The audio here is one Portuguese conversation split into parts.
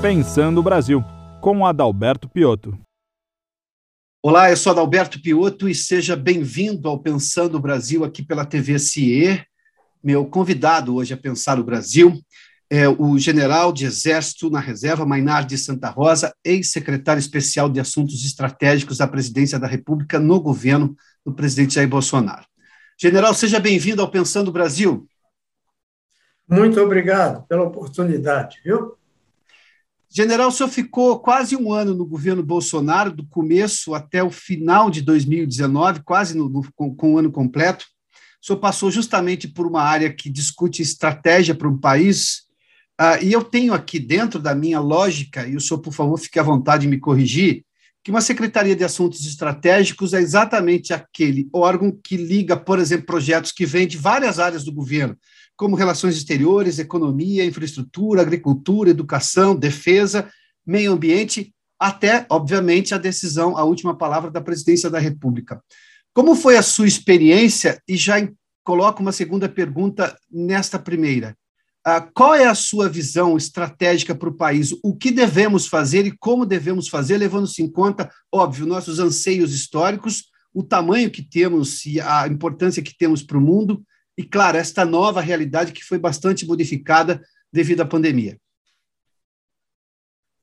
Pensando o Brasil, com Adalberto Piotto. Olá, eu sou Adalberto Piotto e seja bem-vindo ao Pensando o Brasil aqui pela TV CIE. Meu convidado hoje a Pensar o Brasil é o general de Exército na Reserva Mainar de Santa Rosa, ex-secretário especial de Assuntos Estratégicos da Presidência da República no governo do presidente Jair Bolsonaro. General, seja bem-vindo ao Pensando o Brasil. Muito obrigado pela oportunidade, viu? General, o senhor ficou quase um ano no governo Bolsonaro, do começo até o final de 2019, quase no, no, com, com o ano completo. O senhor passou justamente por uma área que discute estratégia para um país, uh, e eu tenho aqui dentro da minha lógica, e o senhor, por favor, fique à vontade de me corrigir, que uma Secretaria de Assuntos Estratégicos é exatamente aquele órgão que liga, por exemplo, projetos que vêm de várias áreas do governo, como relações exteriores, economia, infraestrutura, agricultura, educação, defesa, meio ambiente, até, obviamente, a decisão, a última palavra da presidência da República. Como foi a sua experiência? E já coloco uma segunda pergunta nesta primeira. Uh, qual é a sua visão estratégica para o país? O que devemos fazer e como devemos fazer, levando-se em conta, óbvio, nossos anseios históricos, o tamanho que temos e a importância que temos para o mundo, e, claro, esta nova realidade que foi bastante modificada devido à pandemia.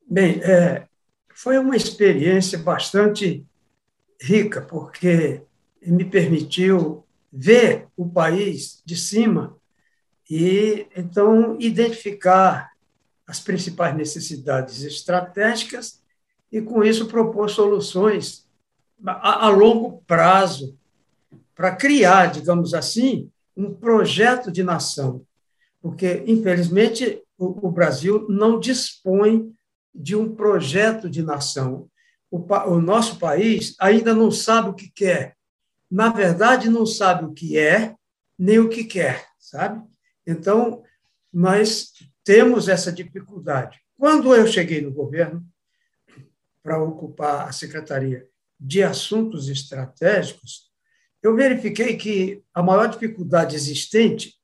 Bem, é, foi uma experiência bastante rica, porque me permitiu ver o país de cima e, então, identificar as principais necessidades estratégicas e, com isso, propor soluções a, a longo prazo para criar, digamos assim, um projeto de nação, porque, infelizmente, o, o Brasil não dispõe de um projeto de nação. O, o nosso país ainda não sabe o que quer. Na verdade, não sabe o que é, nem o que quer, sabe? Então, nós temos essa dificuldade. Quando eu cheguei no governo para ocupar a Secretaria de Assuntos Estratégicos, eu verifiquei que a maior dificuldade existente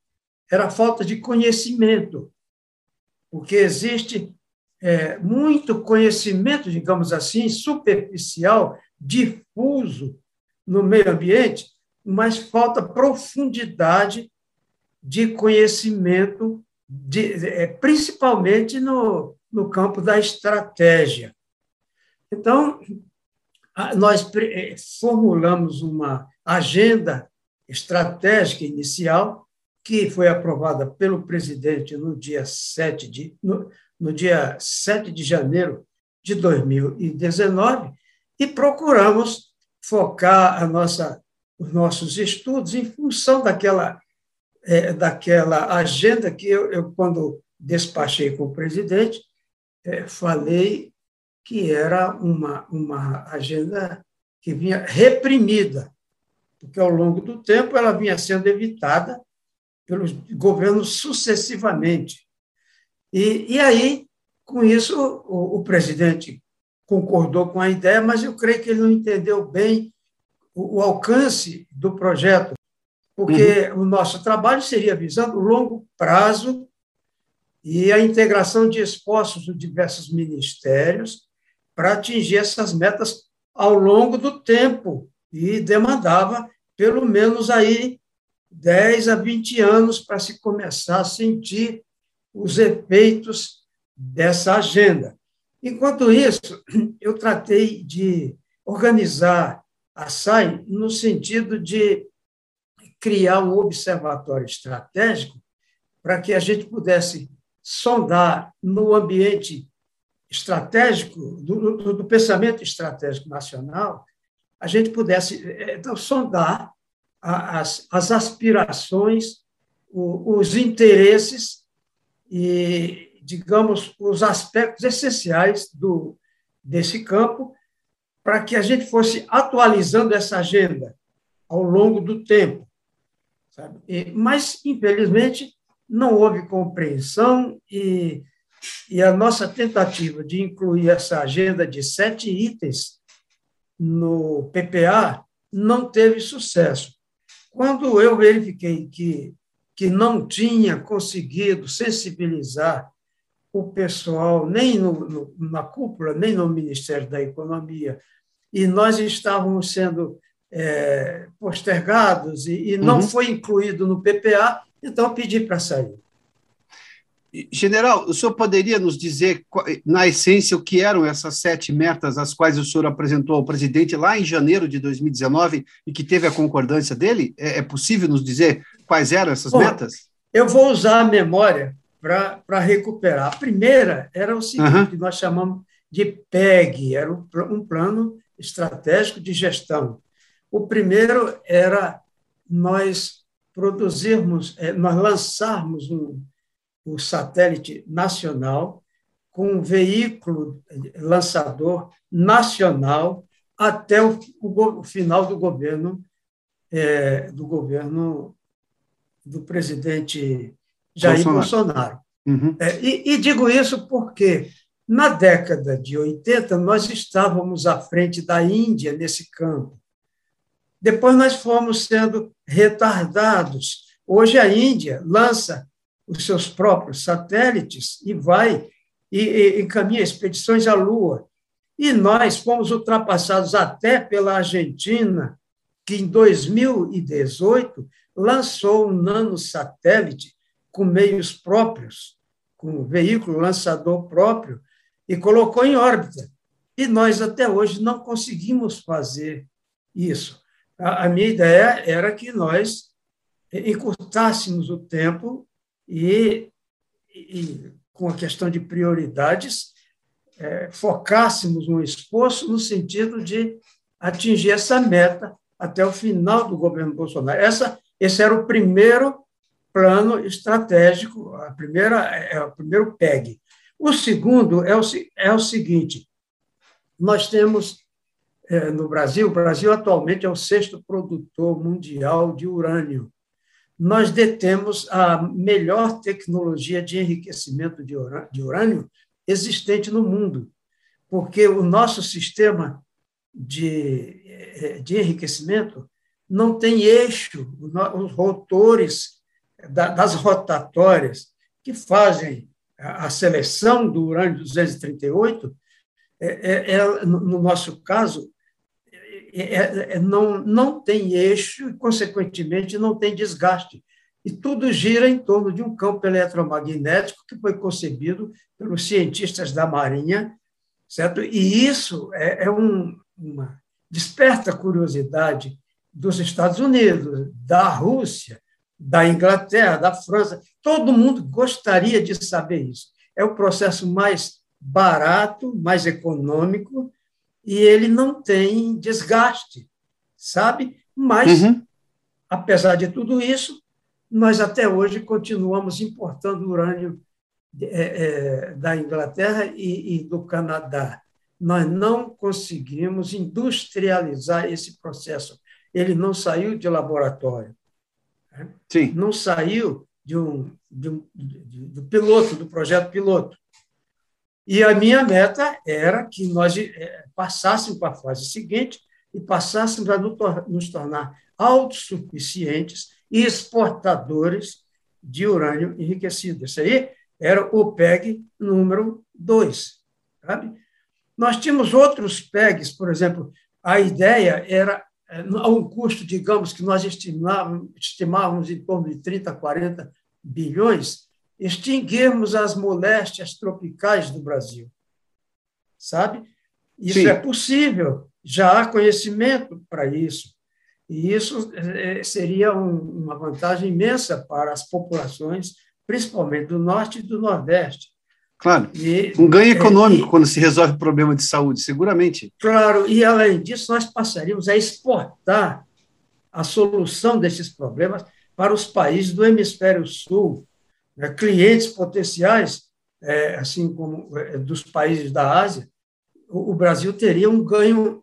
era a falta de conhecimento, porque existe é, muito conhecimento, digamos assim, superficial, difuso no meio ambiente, mas falta profundidade de conhecimento, de, é, principalmente no, no campo da estratégia. Então, nós eh, formulamos uma agenda estratégica inicial, que foi aprovada pelo presidente no dia 7 de, no, no dia 7 de janeiro de 2019, e procuramos focar a nossa, os nossos estudos em função daquela, é, daquela agenda que eu, eu, quando despachei com o presidente, é, falei que era uma, uma agenda que vinha reprimida porque ao longo do tempo ela vinha sendo evitada pelos governos sucessivamente. E, e aí, com isso, o, o, presidente concordou com a ideia, mas eu creio que ele não entendeu bem o, o alcance do projeto, porque uhum. o nosso trabalho seria visando o longo prazo e a integração de esforços de diversos ministérios para atingir essas metas ao longo do tempo e demandava pelo menos aí 10 a 20 anos para se começar a sentir os efeitos dessa agenda. Enquanto isso, eu tratei de organizar a SAI no sentido de criar um observatório estratégico para que a gente pudesse sondar no ambiente estratégico, do, do, do pensamento estratégico nacional, a gente pudesse eh, então, sondar as, as aspirações, os interesses e, digamos, os aspectos essenciais do, desse campo, para que a gente fosse atualizando essa agenda ao longo do tempo. Sabe? Mas, infelizmente, não houve compreensão e, e a nossa tentativa de incluir essa agenda de sete itens no PPA não teve sucesso. Quando eu verifiquei que, que não tinha conseguido sensibilizar o pessoal, nem no, no, na cúpula, nem no Ministério da Economia, e nós estávamos sendo é, postergados e, e não uhum. foi incluído no PPA, então pedi para sair. General, o senhor poderia nos dizer, na essência, o que eram essas sete metas as quais o senhor apresentou ao presidente lá em janeiro de 2019 e que teve a concordância dele? É, é possível nos dizer quais eram essas Bom, metas? Eu vou usar a memória para recuperar. A primeira era o seguinte, uhum. que nós chamamos de PEG, era um plano estratégico de gestão. O primeiro era nós produzirmos, é, nós lançarmos um, um satélite nacional com um veículo lançador nacional até o, o final do governo é, do governo do presidente Jair Bolsonaro. Bolsonaro. Uhum. É, e, e, digo isso porque na década de 80 nós estávamos à frente da Índia nesse campo. Depois nós fomos sendo retardados. Hoje a Índia lança os seus próprios satélites e vai e, e encaminha expedições à Lua. E nós fomos ultrapassados até pela Argentina, que em 2018 lançou um nanosatélite com meios próprios, com veículo lançador próprio, e colocou em órbita. E nós até hoje não conseguimos fazer isso a, a minha ideia era que nós encurtássemos o tempo e, e com a questão de prioridades, é, focássemos um esforço no sentido de atingir essa meta até o final do governo Bolsonaro. Essa, esse era o primeiro plano estratégico, a primeira, é, é o primeiro PEG. O segundo é o, é o seguinte: nós temos é, no Brasil, o Brasil atualmente é o sexto produtor mundial de urânio. Nós detemos a melhor tecnologia de enriquecimento de urânio existente no mundo, porque o nosso sistema de, é, de enriquecimento não tem eixo, os rotores das rotatórias que fazem a seleção do urânio 238, é, é, é, no nosso caso, é, é, é, não, não tem eixo e, consequentemente, não tem desgaste. E tudo gira em torno de um campo eletromagnético que foi concebido pelos cientistas da Marinha, certo? E isso é, é um, uma desperta curiosidade dos Estados Unidos, da Rússia, da Inglaterra, da França. Todo mundo gostaria de saber isso. É o processo mais barato, mais econômico e ele não tem desgaste, sabe? Mas, uhum. apesar de tudo isso, nós até hoje continuamos importando urânio é, é, da Inglaterra e, e, do Canadá. Nós não conseguimos industrializar esse processo. Ele não saiu de laboratório. Né? Sim. Não saiu de um, de um, do piloto, do projeto piloto. E a minha meta era que nós eh, passássemos para a fase seguinte e passássemos a nos tornar autossuficientes e exportadores de urânio enriquecido. Isso aí era o PEG número 2. Sabe? Nós tínhamos outros PEGs, por exemplo, a ideia era, eh, a um custo, digamos, que nós estimávamos, estimávamos em torno de 30, 40 bilhões, extinguirmos as moléstias tropicais do Brasil. Sabe? Isso Sim. é possível, já há conhecimento para isso. E isso é, seria uma vantagem imensa para as populações, principalmente do Norte e do Nordeste. Claro, e, um ganho é, econômico e, quando se resolve o problema de saúde, seguramente. Claro, e além disso, nós passaríamos a exportar a solução desses problemas para os países do hemisfério sul, clientes potenciais, é, assim como é, dos países da Ásia, o, o Brasil teria um ganho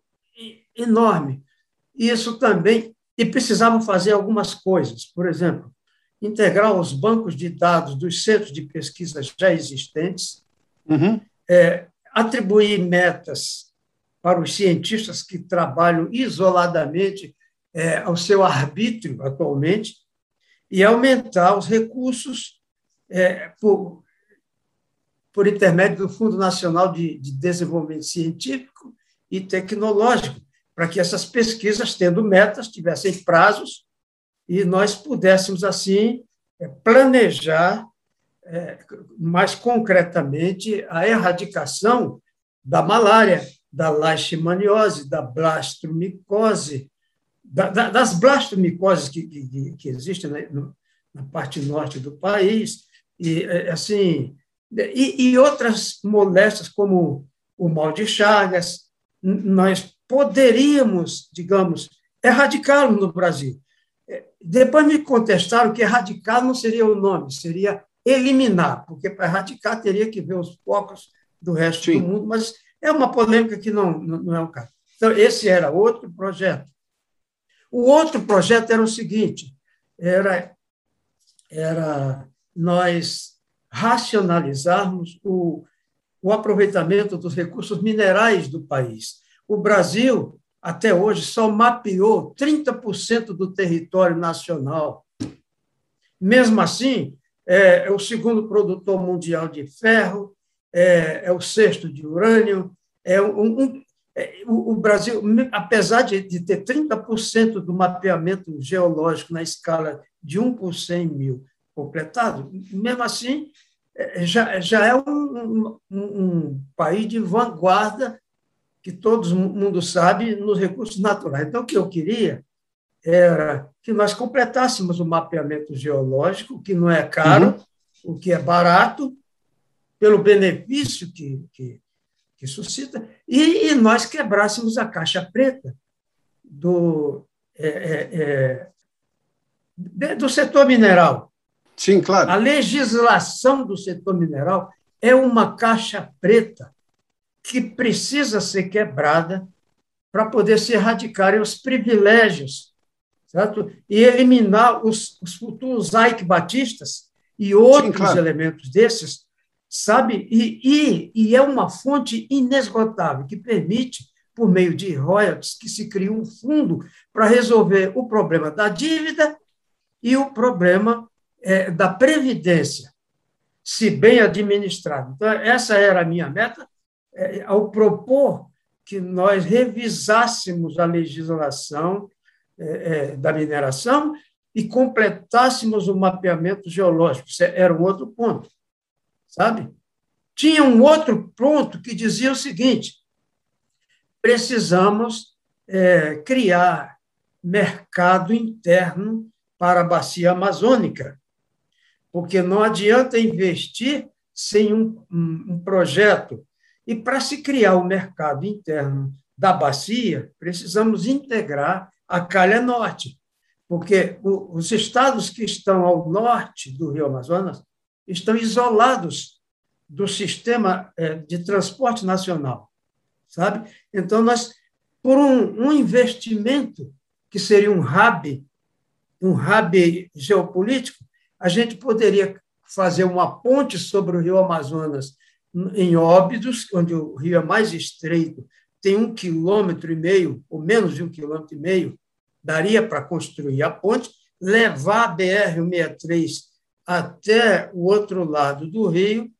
enorme. Isso também, e precisavam fazer algumas coisas, por exemplo, integrar os bancos de dados dos centros de pesquisa já existentes, uhum. é, atribuir metas para os cientistas que trabalham isoladamente é, ao seu arbítrio atualmente e aumentar os recursos é, por, por intermédio do Fundo Nacional de, de Desenvolvimento Científico e Tecnológico, para que essas pesquisas, tendo metas, tivessem prazos e nós pudéssemos, assim, é, planejar é, mais concretamente a erradicação da malária, da leishmaniose, da da, das blastomicoses que, que, que existem na, na, parte norte do país, e é, assim e, e outras moléstias como o mal de Chagas, nós poderíamos, digamos, erradicá-lo no Brasil. É, depois me contestaram que erradicar não seria o nome, seria eliminar, porque para erradicar teria que ver os focos do resto Sim. do mundo, mas é uma polêmica que não, não é o caso. Então, esse era outro projeto. O outro projeto era o seguinte: era, era nós racionalizarmos o, o aproveitamento dos recursos minerais do país. O Brasil, até hoje, só mapeou 30% do território nacional. Mesmo assim, é, é, o segundo produtor mundial de ferro, é, é o sexto de urânio. É um, um é, o, Brasil, apesar de, de ter 30% do mapeamento geológico na escala de 1 por 100 mil completado, mesmo assim, é, já, já é um, um, um país de vanguarda que todo mundo sabe nos recursos naturais. Então, o que eu queria era que nós completássemos o mapeamento geológico, que não é caro, uhum. o que é barato, pelo benefício que, que, que suscita, e, e, nós quebrássemos a caixa preta do, é, é, é, do setor mineral. Sim, claro. A legislação do setor mineral é uma caixa preta que precisa ser quebrada para poder se erradicarem os privilégios certo? e eliminar os, os futuros Ike Batistas e outros Sim, claro. elementos desses, sabe? E, e, e é uma fonte inesgotável que permite, por meio de royalties, que se crie um fundo para resolver o problema da dívida e o problema é, da previdência, se bem administrado. Então, essa era a minha meta, é, ao propor que nós revisássemos a legislação é, é, da mineração e completássemos o mapeamento geológico. Isso era um outro ponto, sabe? Tinha um outro ponto que dizia o seguinte: precisamos é, criar mercado interno para a bacia amazônica, porque não adianta investir sem um, um, projeto. E para se criar o mercado interno da bacia, precisamos integrar a calha norte, porque os estados que estão ao norte do Rio Amazonas estão isolados do sistema é, de transporte nacional, sabe? Então, nós, por um, um investimento que seria um hub, um hub geopolítico, a gente poderia fazer uma ponte sobre o Rio Amazonas em Óbidos, onde o rio é mais estreito, tem um quilômetro e meio, ou menos de um quilômetro e meio, daria para construir a ponte, levar a BR-163 até o outro lado do rio,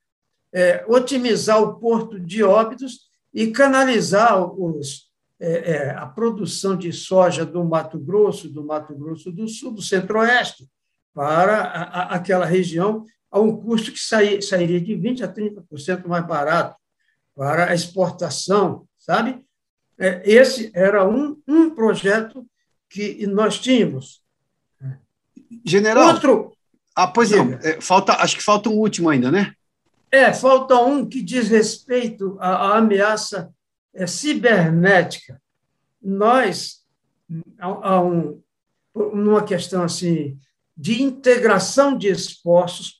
é, otimizar o porto de Óbidos e canalizar os, é, é, a produção de soja do Mato Grosso, do Mato Grosso do Sul, do Centro-Oeste, para a, a, aquela região a um custo que sair, sairia de 20% a 30% mais barato para a exportação, sabe? É, esse era um, um projeto que nós tínhamos. General. Outro. Ah, pois não. É, falta, acho que falta um último ainda, né? É, falta um que diz respeito à, à ameaça é, cibernética. Nós, há, há um, numa questão assim de integração de esforços,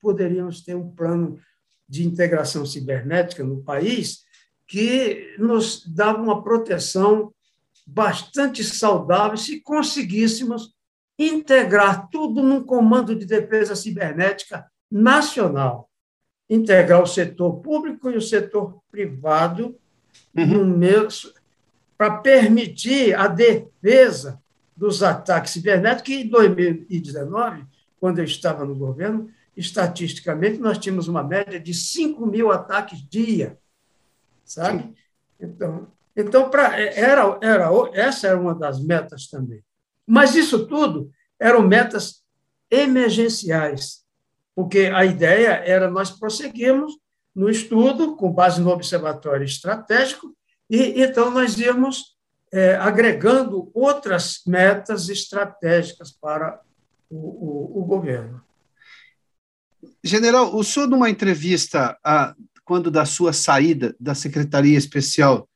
poderíamos ter um plano de integração cibernética no país que nos dava uma proteção bastante saudável se conseguíssemos integrar tudo num comando de defesa cibernética nacional. Integrar o setor público e o setor privado uhum. para permitir a defesa dos ataques cibernéticos, que em 2019, quando eu estava no governo, estatisticamente, nós tínhamos uma média de 5 mil ataques dia, sabe? Então, então pra, era, era, essa era uma das metas também. Mas isso tudo eram metas emergenciais, porque a ideia era nós prosseguirmos no estudo, com base no observatório estratégico, e então nós íamos é, agregando outras metas estratégicas para o, o, o governo. General, o senhor, numa entrevista, a, quando da sua saída da Secretaria Especial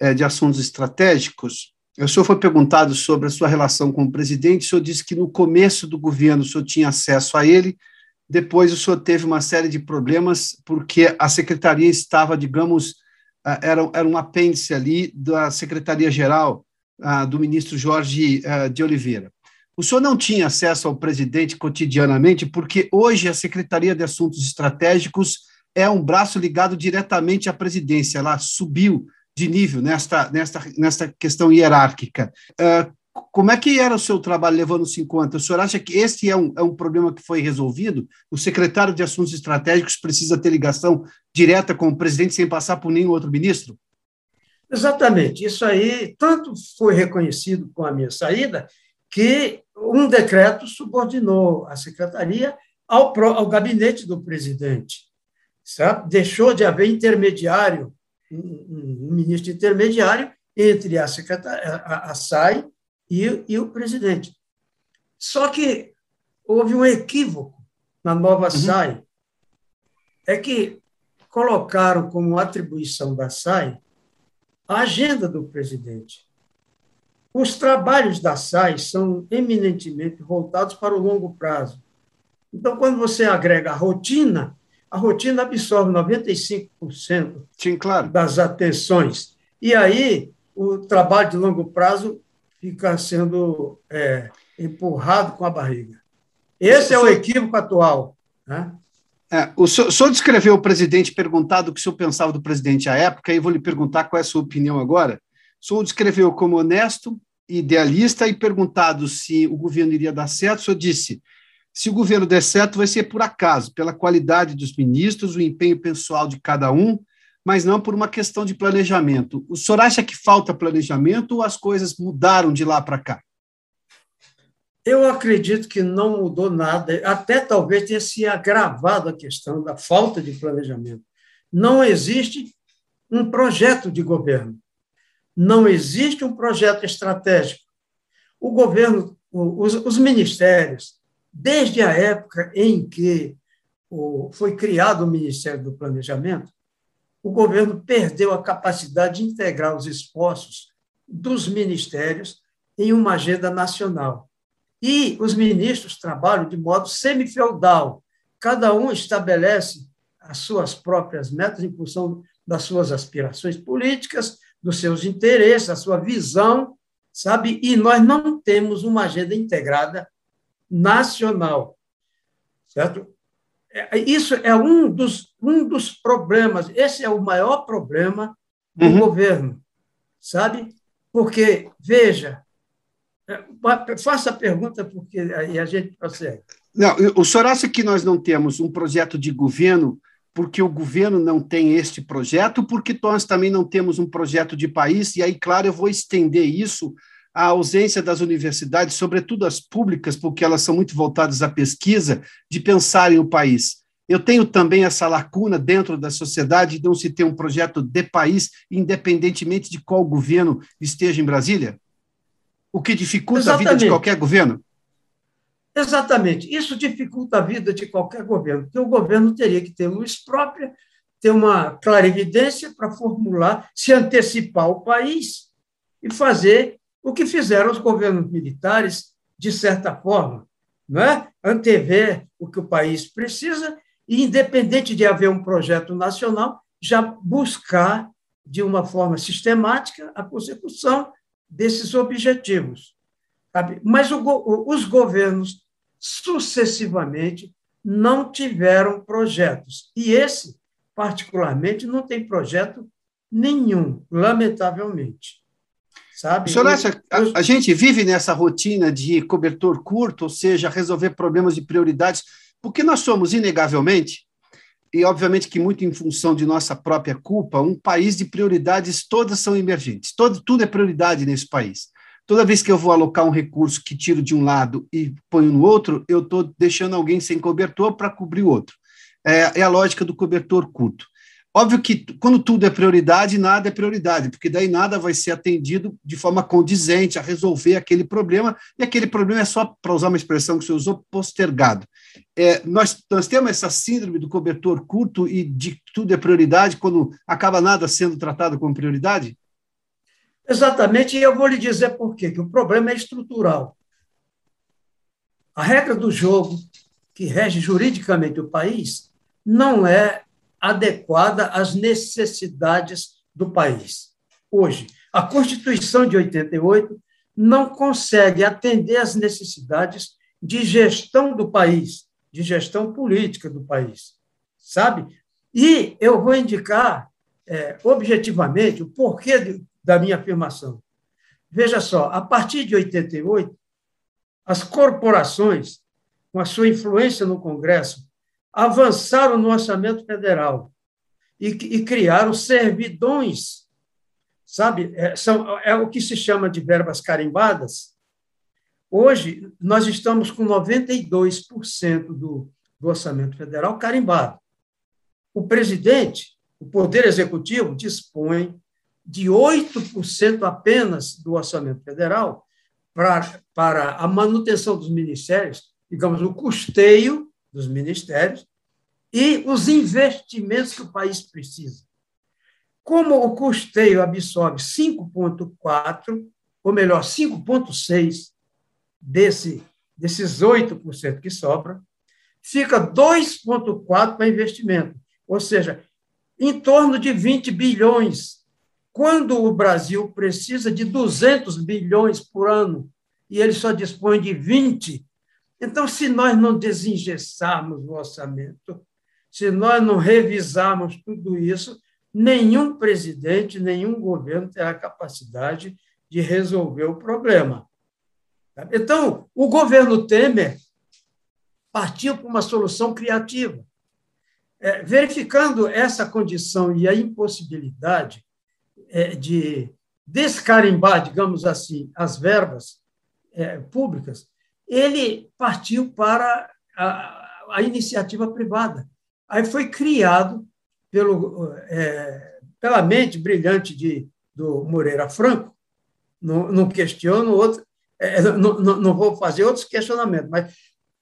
é, de Assuntos Estratégicos, o senhor foi perguntado sobre a sua relação com o presidente, o senhor disse que no começo do governo o senhor tinha acesso a ele, depois o senhor teve uma série de problemas porque a secretaria estava, digamos, era, era um apêndice ali da Secretaria-Geral do ministro Jorge de Oliveira. O senhor não tinha acesso ao presidente cotidianamente, porque hoje a Secretaria de Assuntos Estratégicos é um braço ligado diretamente à presidência, ela subiu de nível nesta, nesta, nesta questão hierárquica. Uh, como é que era o seu trabalho levando-se em conta? O senhor acha que esse é um, é um problema que foi resolvido? O secretário de Assuntos Estratégicos precisa ter ligação direta com o presidente sem passar por nenhum outro ministro? Exatamente. Isso aí tanto foi reconhecido com a minha saída que um decreto subordinou a secretaria ao, ao gabinete do presidente. Deixou de haver intermediário, um, um ministro intermediário entre a, secretaria, a, a SAI e, e, o presidente. Só que houve um equívoco na nova uhum. SAI, é que colocaram como atribuição da SAI a agenda do presidente. Os trabalhos da SAI são eminentemente voltados para o longo prazo. Então, quando você agrega a rotina, a rotina absorve 95% Sim, claro. das atenções. E aí, o trabalho de longo prazo fica sendo é, empurrado com a barriga. Esse é o equívoco atual. Né? É, o, senhor, o senhor descreveu o presidente perguntado o que o senhor pensava do presidente à época, e vou lhe perguntar qual é a sua opinião agora. O senhor descreveu como honesto, idealista, e perguntado se o governo iria dar certo, o senhor disse: se o governo der certo, vai ser por acaso, pela qualidade dos ministros, o empenho pessoal de cada um, mas não por uma questão de planejamento. O senhor acha que falta planejamento ou as coisas mudaram de lá para cá? Eu acredito que não mudou nada, até talvez tenha se agravado a questão da falta de planejamento. Não existe um projeto de governo, não existe um projeto estratégico. O governo, os, os ministérios, desde a época em que foi criado o Ministério do Planejamento, o governo perdeu a capacidade de integrar os esforços dos ministérios em uma agenda nacional. E os ministros trabalham de modo semi-feudal. Cada um estabelece as suas próprias metas em função das suas aspirações políticas, dos seus interesses, da sua visão, sabe? E nós não temos uma agenda integrada nacional, certo? É, isso é um dos, um dos problemas, esse é o maior problema do uhum. governo, sabe? Porque, veja, faça a pergunta, porque aí a gente prossegue. Não, o senhor acha que nós não temos um projeto de governo porque o governo não tem este projeto, porque nós também não temos um projeto de país, e aí, claro, eu vou estender isso à ausência das universidades, sobretudo as públicas, porque elas são muito voltadas à pesquisa, de pensarem o país. Eu tenho também essa lacuna dentro da sociedade de não se ter um projeto de país, independentemente de qual governo esteja em Brasília? O que dificulta Exatamente. a vida de qualquer governo? Exatamente. Isso dificulta a vida de qualquer governo, porque o governo teria que ter luz própria, ter uma clarividência para formular, se antecipar ao país e fazer o que fizeram os governos militares, de certa forma, não é? antever o que o país precisa e, independente de haver um projeto nacional, já buscar, de uma forma sistemática, a consecução desses objetivos. Sabe? Mas o, os governos, sucessivamente, não tiveram projetos. E esse, particularmente, não tem projeto nenhum, lamentavelmente. Sabe? Senhor acha, a, a, gente vive nessa rotina de cobertor curto, ou seja, resolver problemas de prioridades Porque nós somos, inegavelmente, e obviamente que muito em função de nossa própria culpa, um país de prioridades todas são emergentes. Todo, tudo é prioridade nesse país. Toda vez que eu vou alocar um recurso que tiro de um lado e ponho no outro, eu estou deixando alguém sem cobertor para cobrir o outro. É, é a lógica do cobertor curto. Óbvio que quando tudo é prioridade, nada é prioridade, porque daí nada vai ser atendido de forma condizente a resolver aquele problema, e aquele problema é só, para usar uma expressão que você usou, postergado. É, nós, nós temos essa síndrome do cobertor curto e de tudo é prioridade, quando acaba nada sendo tratado como prioridade? Exatamente, e eu vou lhe dizer por quê, que o problema é estrutural. A regra do jogo que rege juridicamente o país não é adequada às necessidades do país. Hoje, a Constituição de 88 não consegue atender às necessidades de gestão do país, de gestão política do país, sabe? E eu vou indicar é, objetivamente o porquê de, da minha afirmação. Veja só, a partir de 88, as corporações, com a sua influência no Congresso, avançaram no orçamento federal e, e criaram servidões, sabe? É, são, é o que se chama de verbas carimbadas. Hoje, nós estamos com 92% do, do orçamento federal carimbado. O presidente, o Poder Executivo, dispõe de 8% apenas do orçamento federal para, para a manutenção dos ministérios, digamos, o custeio dos ministérios e os investimentos que o país precisa. Como o custeio absorve 5,4%, ou melhor, 5,6% desse, desses 8% que sobra, fica 2,4% para investimento, ou seja, em torno de 20 bilhões, quando o Brasil precisa de 200 bilhões por ano e ele só dispõe de 20, então, se nós não desengessarmos o orçamento, se nós não revisarmos tudo isso, nenhum presidente, nenhum governo terá capacidade de resolver o problema. Então, o governo Temer partiu para uma solução criativa. É, verificando essa condição e a impossibilidade é, de descarimbar, digamos assim, as verbas é, públicas, ele partiu para a, a iniciativa privada. Aí foi criado pelo, é, pela mente brilhante de, do Moreira Franco, não, não questiono outro, é, não, não, não, vou fazer outros questionamentos, mas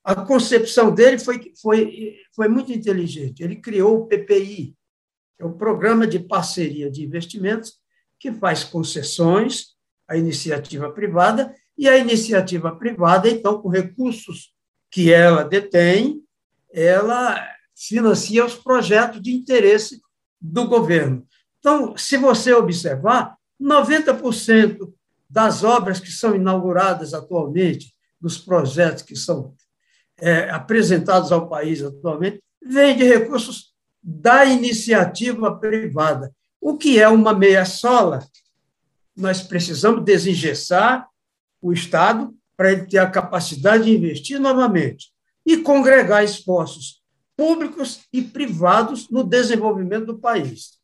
a concepção dele foi, foi, foi muito inteligente. Ele criou o PPI, que é o Programa de Parceria de Investimentos, que faz concessões à iniciativa privada e a iniciativa privada, então, com recursos que ela detém, ela financia os projetos de interesse do governo. Então, se você observar, 90% das obras que são inauguradas atualmente, dos projetos que são é, apresentados ao país atualmente, vêm de recursos da iniciativa privada. O que é uma meia-sola? Nós precisamos desengessar o Estado para ele ter a capacidade de investir novamente e congregar esforços públicos e privados no desenvolvimento do país.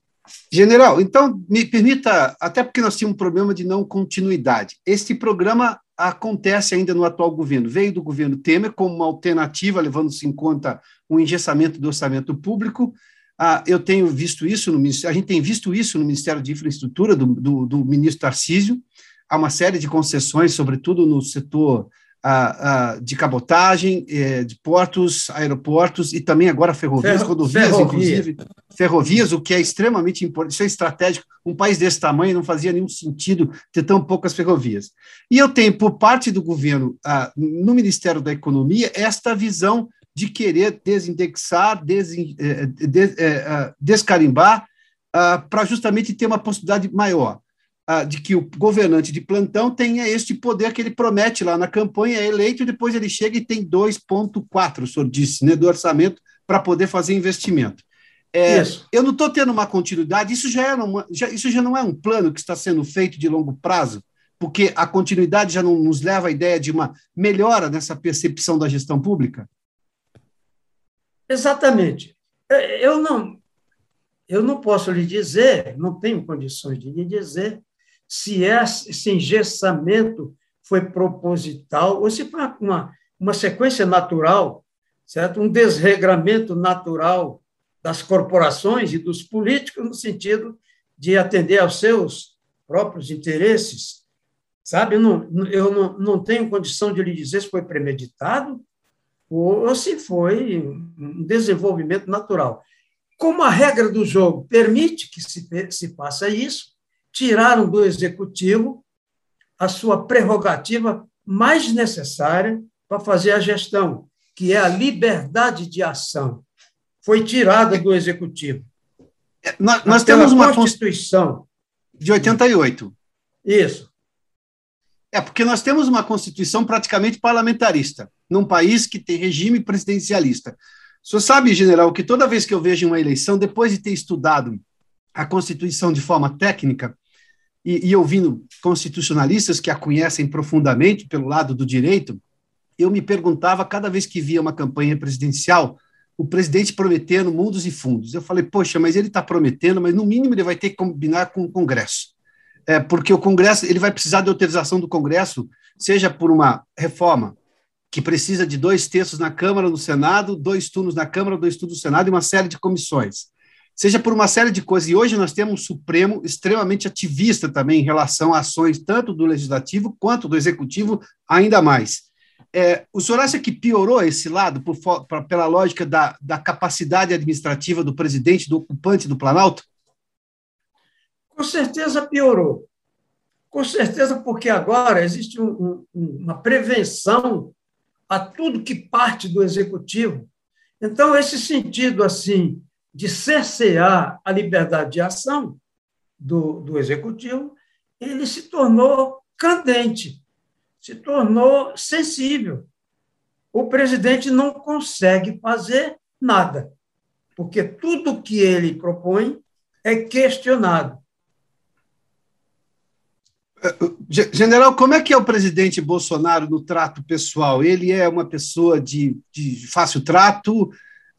General, então me permita, até porque nós tínhamos um problema de não continuidade. Este programa acontece ainda no atual governo. Veio do governo Temer como uma alternativa, levando-se em conta o engessamento do orçamento público. Ah, eu tenho visto isso no a gente tem visto isso no Ministério de Infraestrutura do, do, do ministro Tarcísio há uma série de concessões, sobretudo no setor de cabotagem, eh, de portos, aeroportos e também agora ferrovias, Ferro, rodovias, ferrovia. inclusive, ferrovias, o que é extremamente importante, isso é estratégico. Um país desse tamanho não fazia nenhum sentido ter tão poucas ferrovias. E eu tenho, por parte do governo, no Ministério da Economia, esta visão de querer desindexar, des, eh, des, eh, descarimbar, para justamente ter uma possibilidade maior de que o governante de plantão tenha este poder que ele promete lá na campanha, é eleito e depois ele chega e tem 2,4, o senhor disse, né, do orçamento para poder fazer investimento. É, eu não estou tendo uma continuidade, isso já, é uma, já, isso já não é um plano que está sendo feito de longo prazo, porque a continuidade já não nos leva à ideia de uma melhora nessa percepção da gestão pública? Exatamente. É, eu não, eu não posso lhe dizer, não tenho condições de lhe dizer se esse engessamento foi proposital ou se foi uma, uma sequência natural, certo? um desregramento natural das corporações e dos políticos no sentido de atender aos seus próprios interesses. Sabe, eu não, eu não, não tenho condição de lhe dizer se foi premeditado ou se foi um desenvolvimento natural. Como a regra do jogo permite que se, se faça isso, tiraram do executivo a sua prerrogativa mais necessária para fazer a gestão, que é a liberdade de ação. Foi tirada do executivo. É, nós, nós temos uma Constituição de 88. Isso. É, porque nós temos uma Constituição praticamente parlamentarista, num país que tem regime presidencialista. O senhor sabe, general, que toda vez que eu vejo uma eleição, depois de ter estudado a Constituição de forma técnica e, e ouvindo constitucionalistas que a conhecem profundamente pelo lado do direito, eu me perguntava, cada vez que via uma campanha presidencial, o presidente prometendo mundos e fundos. Eu falei, poxa, mas ele está prometendo, mas no mínimo ele vai ter que combinar com o Congresso é, porque o Congresso ele vai precisar de autorização do Congresso, seja por uma reforma que precisa de dois terços na Câmara, no Senado, dois turnos na Câmara, dois turnos no Senado e uma série de comissões. Seja por uma série de coisas. E hoje nós temos um Supremo extremamente ativista também em relação a ações tanto do Legislativo quanto do Executivo, ainda mais. É, o senhor acha que piorou esse lado por, por, pela lógica da, da capacidade administrativa do presidente, do ocupante do Planalto? Com certeza piorou. Com certeza, porque agora existe um, um, uma prevenção a tudo que parte do executivo. Então, esse sentido assim de cercear a liberdade de ação do, do executivo, ele se tornou candente, se tornou sensível. O presidente não consegue fazer nada, porque tudo que ele propõe é questionado. General, como é que é o presidente Bolsonaro no trato pessoal? Ele é uma pessoa de, de fácil trato,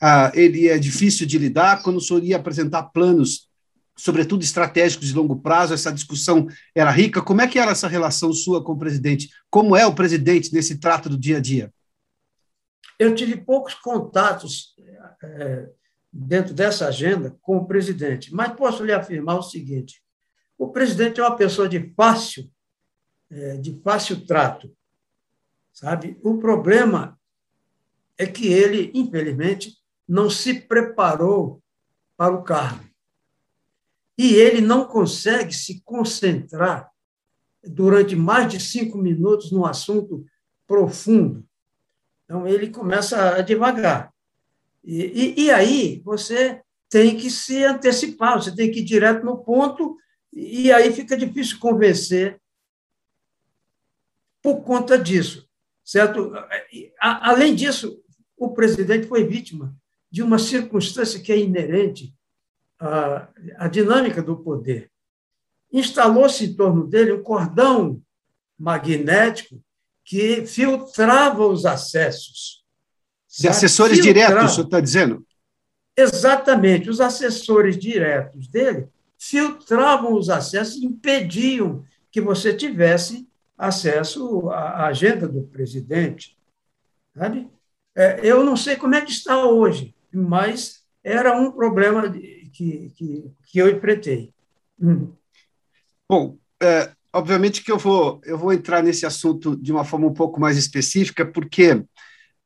uh, ele é difícil de lidar. Quando o senhor ia apresentar planos, sobretudo estratégicos de longo prazo, essa discussão era rica. Como é que era essa relação sua com o presidente? Como é o presidente nesse trato do dia a dia? Eu tive poucos contatos é, dentro dessa agenda com o presidente, mas posso lhe afirmar o seguinte: o presidente é uma pessoa de fácil, é, de fácil trato, sabe? O problema é que ele, infelizmente, não se preparou para o cargo. E ele não consegue se concentrar durante mais de cinco minutos num assunto profundo. Então, ele começa a devagar. E, e, e, aí, você tem que se antecipar, você tem que ir direto no ponto e aí fica difícil convencer por conta disso, certo? Além disso, o presidente foi vítima de uma circunstância que é inerente à, à dinâmica do poder. Instalou-se em torno dele um cordão magnético que filtrava os acessos. De assessores filtrava. diretos, o senhor está dizendo? Exatamente. Os assessores diretos dele filtravam os acessos, impediam que você tivesse acesso à agenda do presidente. Sabe? É, eu não sei como é que está hoje, mas era um problema que, que, que eu enfrentei. Hum. Bom, é, obviamente que eu vou, eu vou entrar nesse assunto de uma forma um pouco mais específica, porque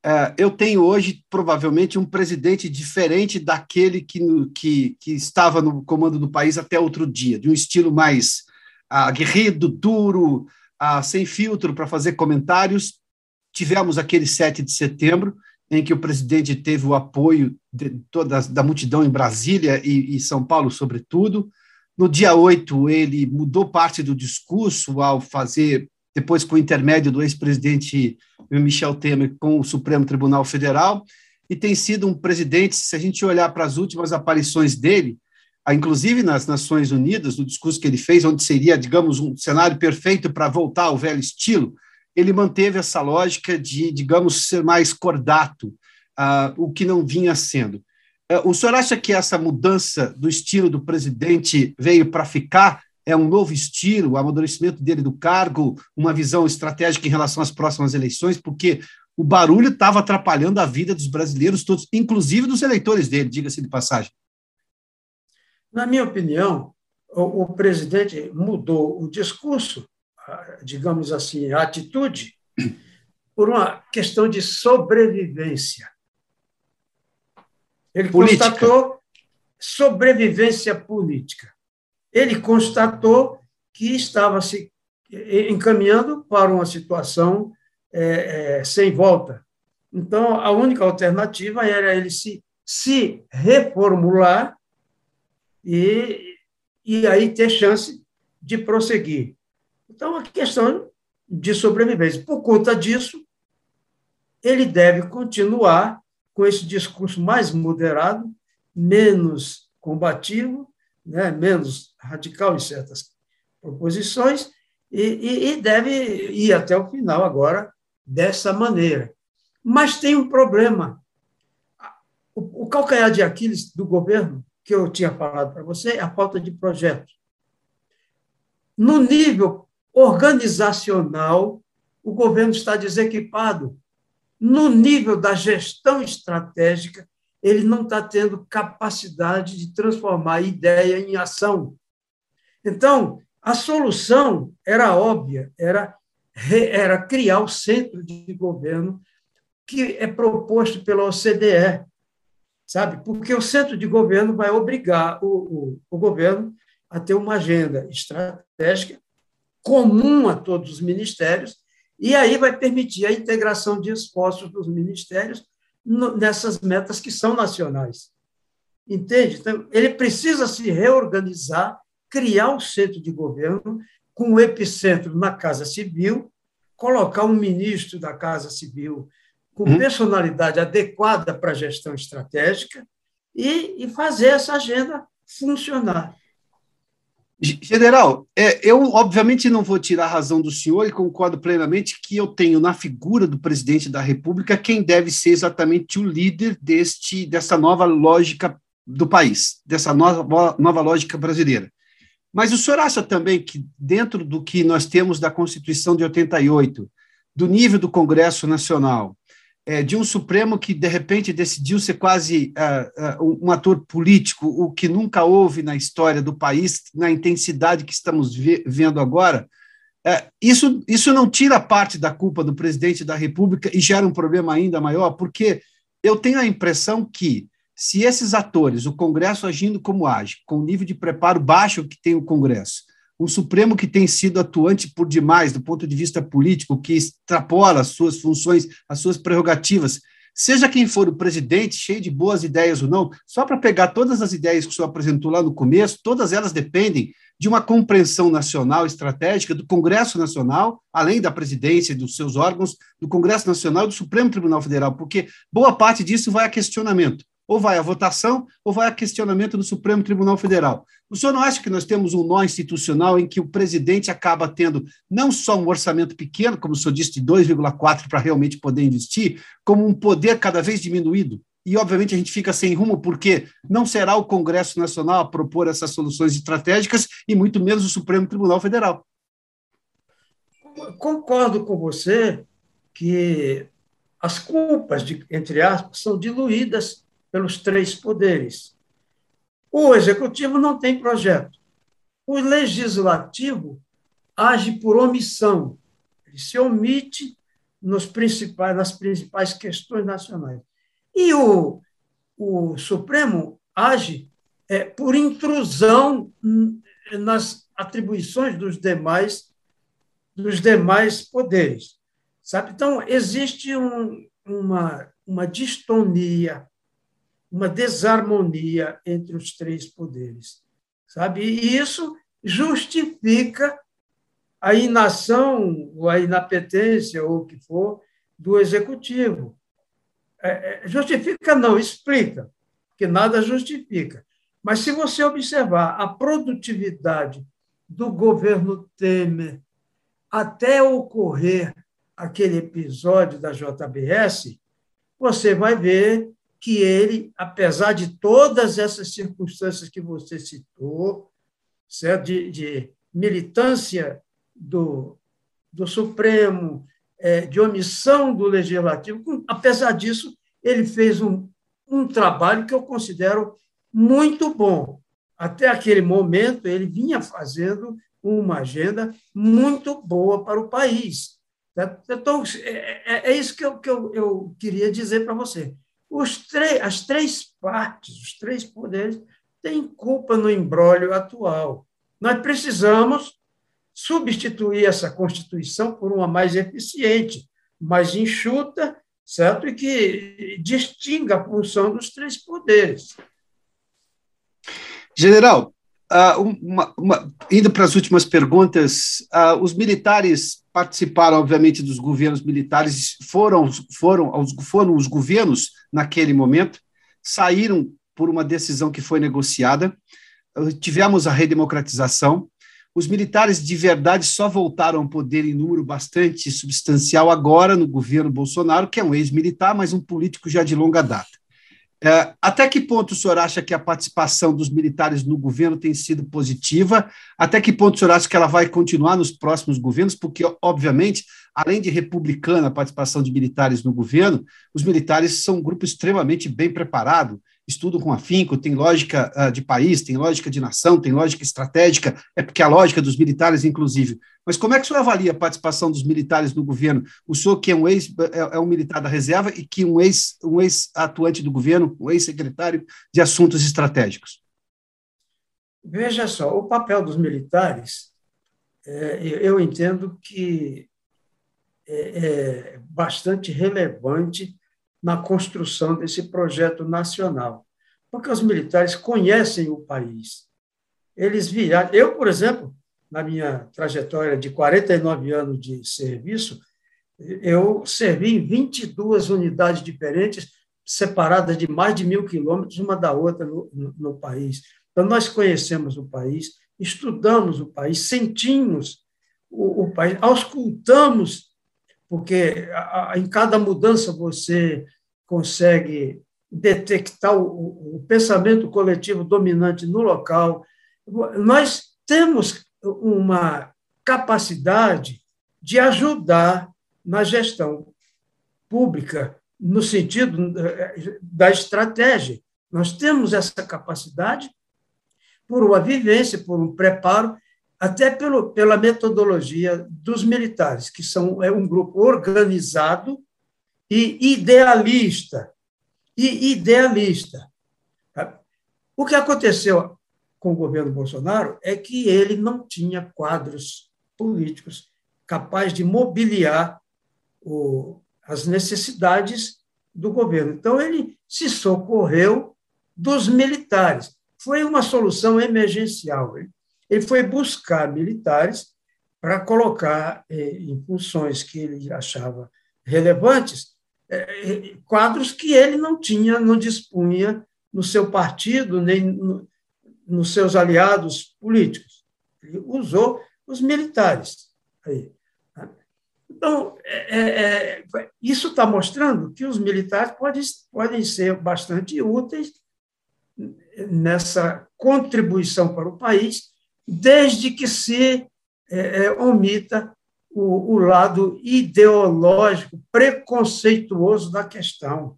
é, eu tenho hoje provavelmente um presidente diferente daquele que, que, que estava no comando do país até outro dia, de um estilo mais aguerrido, duro, sem filtro para fazer comentários. Tivemos aquele 7 de setembro, em que o presidente teve o apoio de toda da multidão em Brasília e, e São Paulo, sobretudo. No dia 8, ele mudou parte do discurso ao fazer depois com o intermédio do ex-presidente Michel Temer com o Supremo Tribunal Federal, e tem sido um presidente, se a gente olhar para as últimas aparições dele, inclusive nas Nações Unidas, no discurso que ele fez, onde seria, digamos, um cenário perfeito para voltar ao velho estilo, ele manteve essa lógica de, digamos, ser mais cordato, uh, o que não vinha sendo. Uh, o senhor acha que essa mudança do estilo do presidente veio para ficar? É um novo estilo, o amadurecimento dele do cargo, uma visão estratégica em relação às próximas eleições, porque o barulho estava atrapalhando a vida dos brasileiros todos, inclusive dos eleitores dele, diga-se de passagem. Na minha opinião, o, o presidente mudou o discurso, digamos assim, a atitude, por uma questão de sobrevivência. Ele política. constatou sobrevivência política. Ele constatou que estava se encaminhando para uma situação é, é, sem volta. Então, a única alternativa era ele se, se reformular e, e aí ter chance de prosseguir. Então, a questão de sobrevivência. Por conta disso, ele deve continuar com esse discurso mais moderado, menos combativo, né, menos radical em certas proposições, e, e, e deve ir até o final agora dessa maneira. Mas tem um problema. O, o calcanhar de Aquiles do governo, que eu tinha falado para você, é a falta de projeto. No nível organizacional, o governo está desequipado no nível da gestão estratégica, ele não está tendo capacidade de transformar a ideia em ação. Então, a solução era óbvia, era, era criar o centro de governo que é proposto pela OCDE, sabe? Porque o centro de governo vai obrigar o, o, o governo a ter uma agenda estratégica comum a todos os ministérios e aí vai permitir a integração de esforços dos ministérios nessas metas que são nacionais. Entende? Então, ele precisa se reorganizar, criar um centro de governo com o epicentro na Casa Civil, colocar um ministro da Casa Civil com hum. personalidade adequada para a gestão estratégica e, e fazer essa agenda funcionar. General, é, eu obviamente não vou tirar a razão do senhor e concordo plenamente que eu tenho na figura do presidente da República quem deve ser exatamente o líder deste dessa nova lógica do país, dessa nova, nova lógica brasileira. Mas o senhor acha também que, dentro do que nós temos da Constituição de 88, do nível do Congresso Nacional, é, de um Supremo que, de repente, decidiu ser quase uh, uh, um ator político, o que nunca houve na história do país, na intensidade que estamos vendo agora, uh, isso, isso não tira parte da culpa do presidente da República e gera um problema ainda maior, porque eu tenho a impressão que, se esses atores, o Congresso agindo como age, com o nível de preparo baixo que tem o Congresso, um Supremo que tem sido atuante por demais do ponto de vista político, que extrapola as suas funções, as suas prerrogativas, seja quem for o presidente, cheio de boas ideias ou não, só para pegar todas as ideias que o senhor apresentou lá no começo, todas elas dependem de uma compreensão nacional estratégica do Congresso Nacional, além da presidência e dos seus órgãos, do Congresso Nacional e do Supremo Tribunal Federal, porque boa parte disso vai a questionamento ou vai à votação, ou vai a questionamento do Supremo Tribunal Federal. O senhor não acha que nós temos um nó institucional em que o presidente acaba tendo não só um orçamento pequeno, como o senhor disse, de 2,4 para realmente poder investir, como um poder cada vez diminuído? E, obviamente, a gente fica sem rumo, porque não será o Congresso Nacional a propor essas soluções estratégicas e muito menos o Supremo Tribunal Federal. Concordo com você que as culpas, de, entre aspas, são diluídas pelos três poderes. O executivo não tem projeto. O legislativo age por omissão. Ele se omite nos principais, nas principais questões nacionais. E o, o Supremo age é, por intrusão nas atribuições dos demais dos demais poderes. Sabe? Então, existe um, uma, uma distonia uma desarmonia entre os três poderes, sabe? E isso justifica a inação ou a inapetência ou o que for do executivo. É, é, justifica não, explica, que nada justifica. Mas se você observar a produtividade do governo Temer até ocorrer aquele episódio da JBS, você vai ver que ele, apesar de todas essas circunstâncias que você citou, certo? De, de militância do, do Supremo, é, de omissão do Legislativo, apesar disso, ele fez um, um trabalho que eu considero muito bom. Até aquele momento, ele vinha fazendo uma agenda muito boa para o país. Então, é, é, é isso que eu, que eu, eu queria dizer para você. As três partes, os três poderes, têm culpa no embrólio atual. Nós precisamos substituir essa Constituição por uma mais eficiente, mais enxuta, certo? E que distinga a função dos três poderes. General, uh, uma, uma, indo para as últimas perguntas, uh, os militares participaram, obviamente, dos governos militares, foram, foram, foram os governos naquele momento, saíram por uma decisão que foi negociada, uh, tivemos a redemocratização, os militares de verdade só voltaram ao poder em número bastante substancial agora no governo Bolsonaro, que é um ex-militar, mas um político já de longa data. É, até que ponto o senhor acha que a participação dos militares no governo tem sido positiva? Até que ponto o senhor acha que ela vai continuar nos próximos governos? Porque, obviamente, além de republicana a participação de militares no governo, os militares são um grupo extremamente bem preparado, estudam com afinco, tem lógica uh, de país, tem lógica de nação, tem lógica estratégica, é porque a lógica dos militares, inclusive. Mas como é que o senhor avalia a participação dos militares no governo? O senhor, que é um ex, é, é um militar da reserva e que um ex, um ex-atuante do governo, um ex-secretário de assuntos estratégicos. Veja só, o papel dos militares, é, eu entendo que é, é bastante relevante na construção desse projeto nacional, porque os militares conhecem o país. Eles viraram. Eu, por exemplo, na minha trajetória de 49 anos de serviço, eu servi em 22 unidades diferentes, separadas de mais de mil quilômetros uma da outra no, no, no país. Então, nós conhecemos o país, estudamos o país, sentimos o, o país, auscultamos porque em cada mudança você consegue detectar o, o pensamento coletivo dominante no local. Nós temos uma capacidade de ajudar na gestão pública, no sentido eh, da estratégia. Nós temos essa capacidade por uma vivência, por um preparo, até pelo, pela metodologia dos militares, que são é um grupo organizado e idealista. E idealista. O que aconteceu com o governo Bolsonaro é que ele não tinha quadros políticos capazes de mobiliar o, as necessidades do governo. Então, ele se socorreu dos militares. Foi uma solução emergencial. Ele foi buscar militares para colocar eh, em funções que ele achava relevantes eh, quadros que ele não tinha, não dispunha no seu partido, nem no, nos seus aliados políticos. Ele usou os militares. Tá? Então, é, é, é isso está mostrando que os militares podem, podem ser bastante úteis nessa contribuição para o país desde que se é, é, omita o, o, lado ideológico, preconceituoso da questão.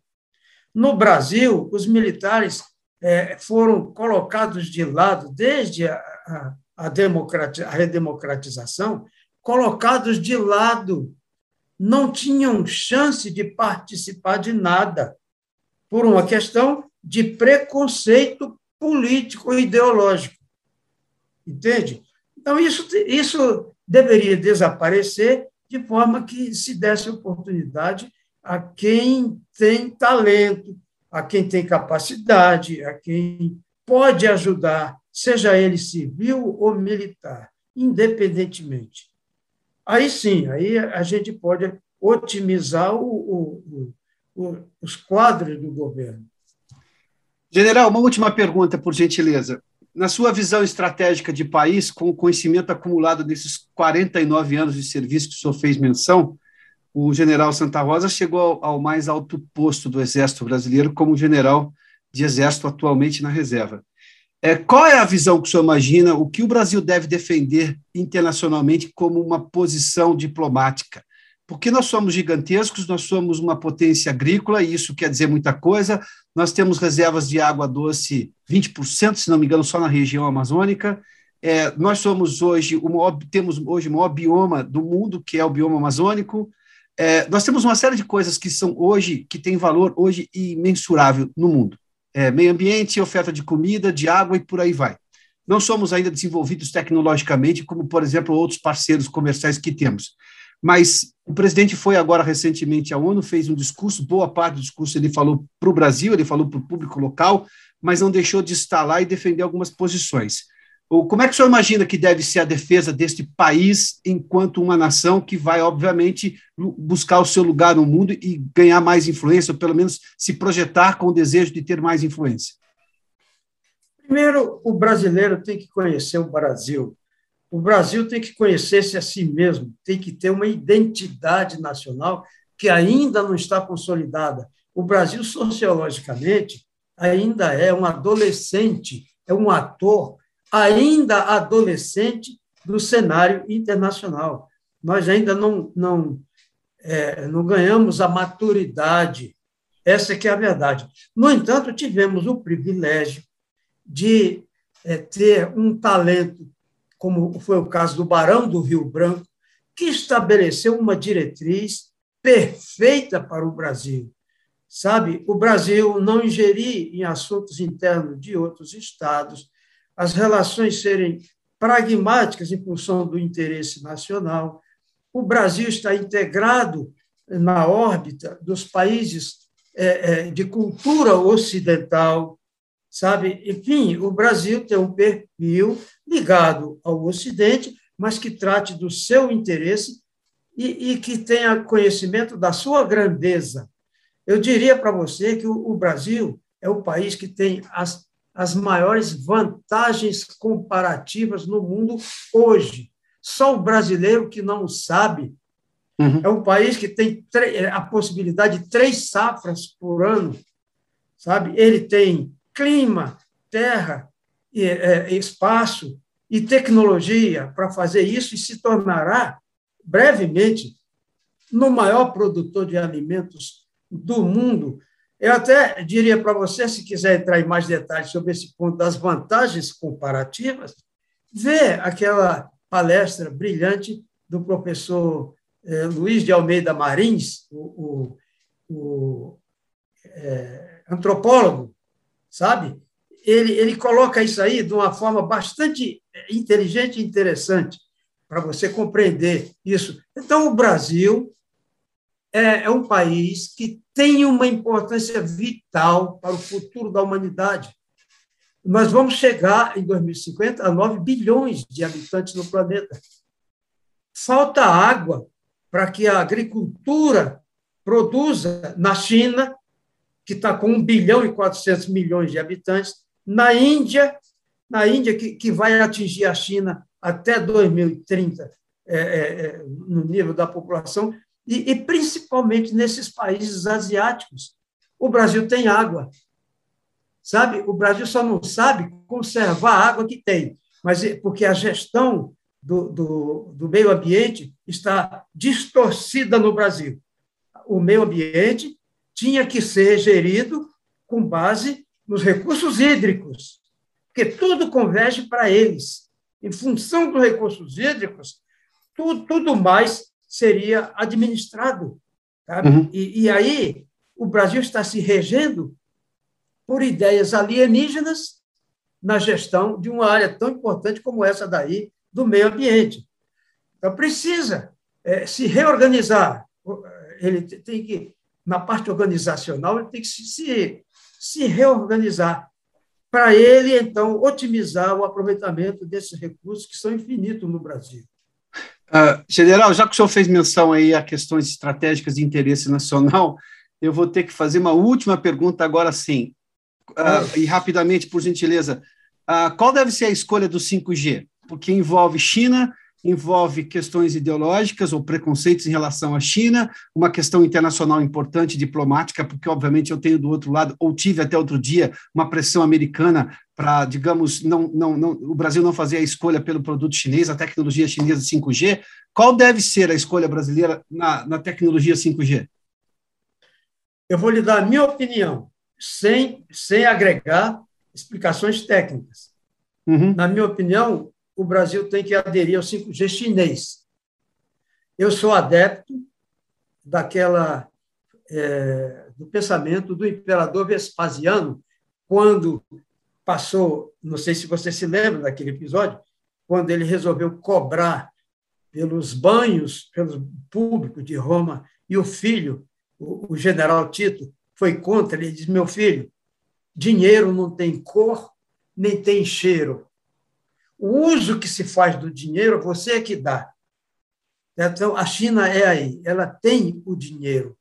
No Brasil, os militares é, foram colocados de lado, desde a, a, a, a redemocratização, colocados de lado, não tinham chance de participar de nada, por uma questão de preconceito político e ideológico. Entende? Então, isso, isso deveria desaparecer de forma que se desse oportunidade a quem tem talento, a quem tem capacidade, a quem pode ajudar, seja ele civil ou militar, independentemente. Aí sim, aí a gente pode otimizar o, o, o, os quadros do governo. General, uma última pergunta, por gentileza na sua visão estratégica de país, com o conhecimento acumulado desses 49 anos de serviço que o senhor fez menção, o general Santa Rosa chegou ao, mais alto posto do Exército Brasileiro como general de Exército atualmente na reserva. É, qual é a visão que o senhor imagina, o que o Brasil deve defender internacionalmente como uma posição diplomática? Porque nós somos gigantescos, nós somos uma potência agrícola, e isso quer dizer muita coisa. Nós temos reservas de água doce 20%, se não me engano, só na região amazônica. É, nós somos hoje, uma, temos hoje o maior bioma do mundo, que é o bioma amazônico. É, nós temos uma série de coisas que são hoje, que têm valor hoje imensurável no mundo é, meio ambiente, oferta de comida, de água e por aí vai. Não somos ainda desenvolvidos tecnologicamente, como, por exemplo, outros parceiros comerciais que temos. Mas o presidente foi agora recentemente à ONU, fez um discurso, boa parte do discurso ele falou para o Brasil, ele falou para o público local, mas não deixou de estar lá e defender algumas posições. Como é que o senhor imagina que deve ser a defesa deste país enquanto uma nação que vai, obviamente, buscar o seu lugar no mundo e ganhar mais influência, ou pelo menos se projetar com o desejo de ter mais influência? Primeiro, o brasileiro tem que conhecer o Brasil. O Brasil tem que conhecer-se a si mesmo, tem que ter uma identidade nacional que ainda não está consolidada. O Brasil, sociologicamente, ainda é um adolescente, é um ator ainda adolescente do cenário internacional. Nós ainda não, não, é, não ganhamos a maturidade. Essa é que é a verdade. No entanto, tivemos o privilégio de é, ter um talento, como foi o caso do Barão do Rio Branco, que estabeleceu uma diretriz perfeita para o Brasil. Sabe, o Brasil não ingerir em assuntos internos de outros estados, as relações serem pragmáticas em função do interesse nacional. O Brasil está integrado na órbita dos países é, é, de cultura ocidental, sabe? Enfim, o Brasil tem um perfil ligado ao Ocidente, mas que trate do seu interesse e, e que tenha conhecimento da sua grandeza. Eu diria para você que o, o Brasil é o país que tem as as maiores vantagens comparativas no mundo hoje. Só o brasileiro que não sabe. Uhum. É um país que tem a possibilidade de três safras por ano, sabe? Ele tem clima, terra, é, espaço e tecnologia para fazer isso e se tornará brevemente no maior produtor de alimentos do mundo. Eu até diria para você, se quiser entrar em mais detalhes sobre esse ponto das vantagens comparativas, vê aquela palestra brilhante do professor eh, Luiz de Almeida Marins, o, o, o é, antropólogo, sabe? Ele, ele coloca isso aí de uma forma bastante inteligente e interessante para você compreender isso. Então, o Brasil é, é um país que tem uma importância vital para o futuro da humanidade. Nós vamos chegar, em 2050, a 9 bilhões de habitantes no planeta. Falta água para que a agricultura produza na China, que está com 1 bilhão e 400 milhões de habitantes, na Índia, na Índia que, que vai atingir a China até 2030, é, é, é, no nível da população, e, e principalmente nesses países asiáticos. O Brasil tem água, sabe? O Brasil só não sabe conservar a água que tem, mas é porque a gestão do, do, do, meio ambiente está distorcida no Brasil. O meio ambiente tinha que ser gerido com base nos recursos hídricos, porque tudo converge para eles. Em função dos recursos hídricos, tudo, tudo mais seria administrado. Uhum. E, e aí o Brasil está se regendo por ideias alienígenas na gestão de uma área tão importante como essa daí do meio ambiente. Então, precisa é, se reorganizar. Ele tem que, na parte organizacional, ele tem que se, se, reorganizar para ele, então, otimizar o aproveitamento desses recursos que são infinitos no Brasil. Uh, general, já que o senhor fez menção aí a questões estratégicas de interesse nacional, eu vou ter que fazer uma última pergunta agora sim. Uh, e rapidamente, por gentileza, uh, qual deve ser a escolha do 5G? Porque envolve China, envolve questões ideológicas ou preconceitos em relação à China, uma questão internacional importante, diplomática, porque, obviamente, eu tenho do outro lado, ou tive até outro dia, uma pressão americana para, digamos, não, não, não, o Brasil não fazer a escolha pelo produto chinês, a tecnologia chinesa 5G. Qual deve ser a escolha brasileira na, na tecnologia 5G? Eu vou lhe dar a minha opinião, sem, sem agregar explicações técnicas. Uhum. Na minha opinião, o Brasil tem que aderir ao 5G chinês. Eu sou adepto daquela é, do pensamento do imperador Vespasiano, quando passou, não sei se você se lembra daquele episódio, quando ele resolveu cobrar pelos banhos, pelo público de Roma, e o filho, o, o general Tito, foi contra, ele disse: Meu filho, dinheiro não tem cor, nem tem cheiro. O uso que se faz do dinheiro, você é que dá. Então, a China é aí, ela tem o dinheiro.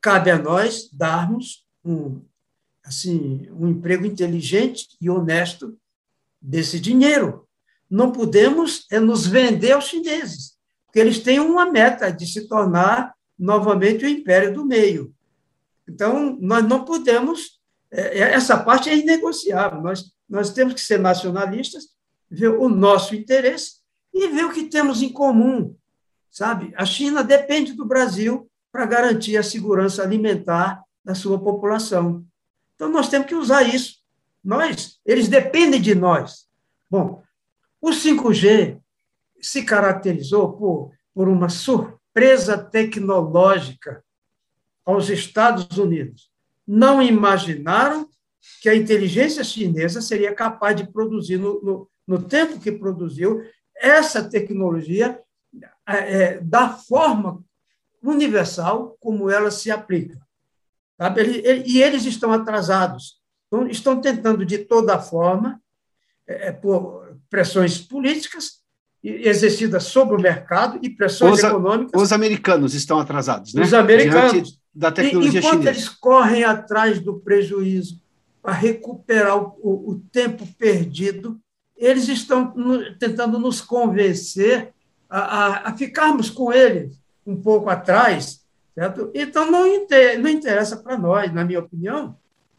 Cabe a nós darmos um, assim, um emprego inteligente e honesto desse dinheiro. Não podemos é nos vender aos chineses, porque eles têm uma meta de se tornar novamente o império do meio. Então, nós não podemos, é, é, essa parte é inegociável. Nós nós temos que ser nacionalistas, ver o nosso interesse e ver o que temos em comum. Sabe? A China depende do Brasil para garantir a segurança alimentar da sua população. Então, nós temos que usar isso. Nós, eles dependem de nós. Bom, o 5G se caracterizou por, por uma surpresa tecnológica aos Estados Unidos. Não imaginaram que a inteligência chinesa seria capaz de produzir, no, no, no tempo que produziu, essa tecnologia é, é, da forma universal como ela se aplica. Sabe? Ele, ele, e eles estão atrasados. Então, estão tentando, de toda forma, é, é por pressões políticas exercidas sobre o mercado e pressões os, econômicas. Os americanos estão atrasados, né? Os americanos. Diante da tecnologia e, enquanto chinesa. eles correm atrás do prejuízo para recuperar o, o, o, tempo perdido, eles estão no, tentando nos convencer a, a, a, ficarmos com eles um pouco atrás. Certo? Então, não, inter, não interessa para nós, na minha opinião,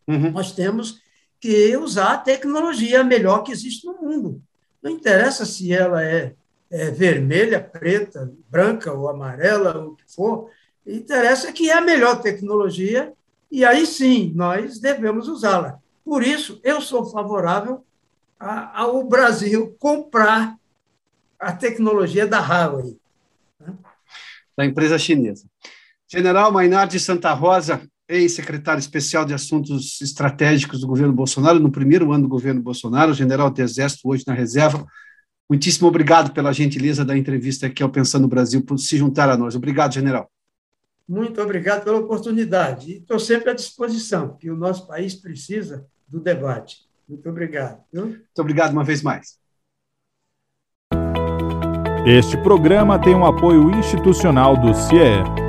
uhum. nós temos que usar a tecnologia melhor que existe no mundo. Não interessa se ela é, é vermelha, preta, branca ou amarela, ou o que for, interessa que é a melhor tecnologia e aí sim nós devemos usá-la. Por isso, eu sou favorável ao Brasil comprar a tecnologia da Huawei. Né? Da empresa chinesa. General Mainar de Santa Rosa, ex-secretário especial de Assuntos Estratégicos do governo Bolsonaro, no primeiro ano do governo Bolsonaro, general do Exército, hoje na reserva. Muitíssimo obrigado pela gentileza da entrevista aqui ao Pensando no Brasil, por se juntar a nós. Obrigado, general. Muito obrigado pela oportunidade. Estou sempre à disposição, que o nosso país precisa do debate. Muito obrigado. Viu? Muito obrigado uma vez mais. Este programa tem um apoio institucional do CIE.